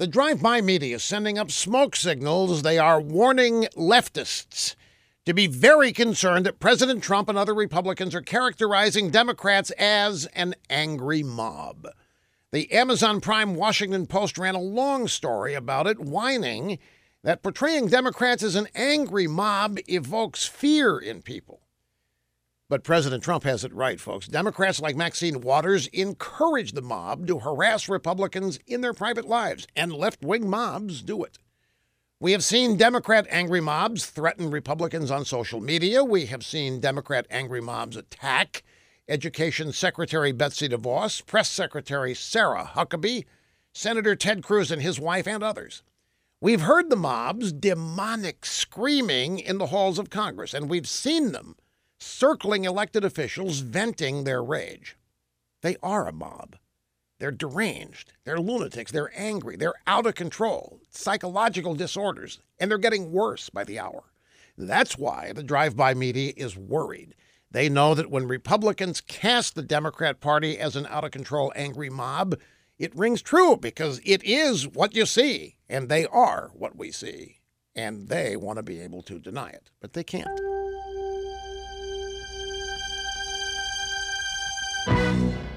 The drive by media is sending up smoke signals. They are warning leftists to be very concerned that President Trump and other Republicans are characterizing Democrats as an angry mob. The Amazon Prime Washington Post ran a long story about it, whining that portraying Democrats as an angry mob evokes fear in people. But President Trump has it right, folks. Democrats like Maxine Waters encourage the mob to harass Republicans in their private lives, and left wing mobs do it. We have seen Democrat angry mobs threaten Republicans on social media. We have seen Democrat angry mobs attack Education Secretary Betsy DeVos, Press Secretary Sarah Huckabee, Senator Ted Cruz and his wife, and others. We've heard the mobs demonic screaming in the halls of Congress, and we've seen them circling elected officials, venting their rage. They are a mob. They're deranged. They're lunatics. They're angry. They're out of control. Psychological disorders. And they're getting worse by the hour. That's why the drive by media is worried. They know that when Republicans cast the Democrat Party as an out of control angry mob, it rings true because it is what you see, and they are what we see. And they want to be able to deny it, but they can't. thank you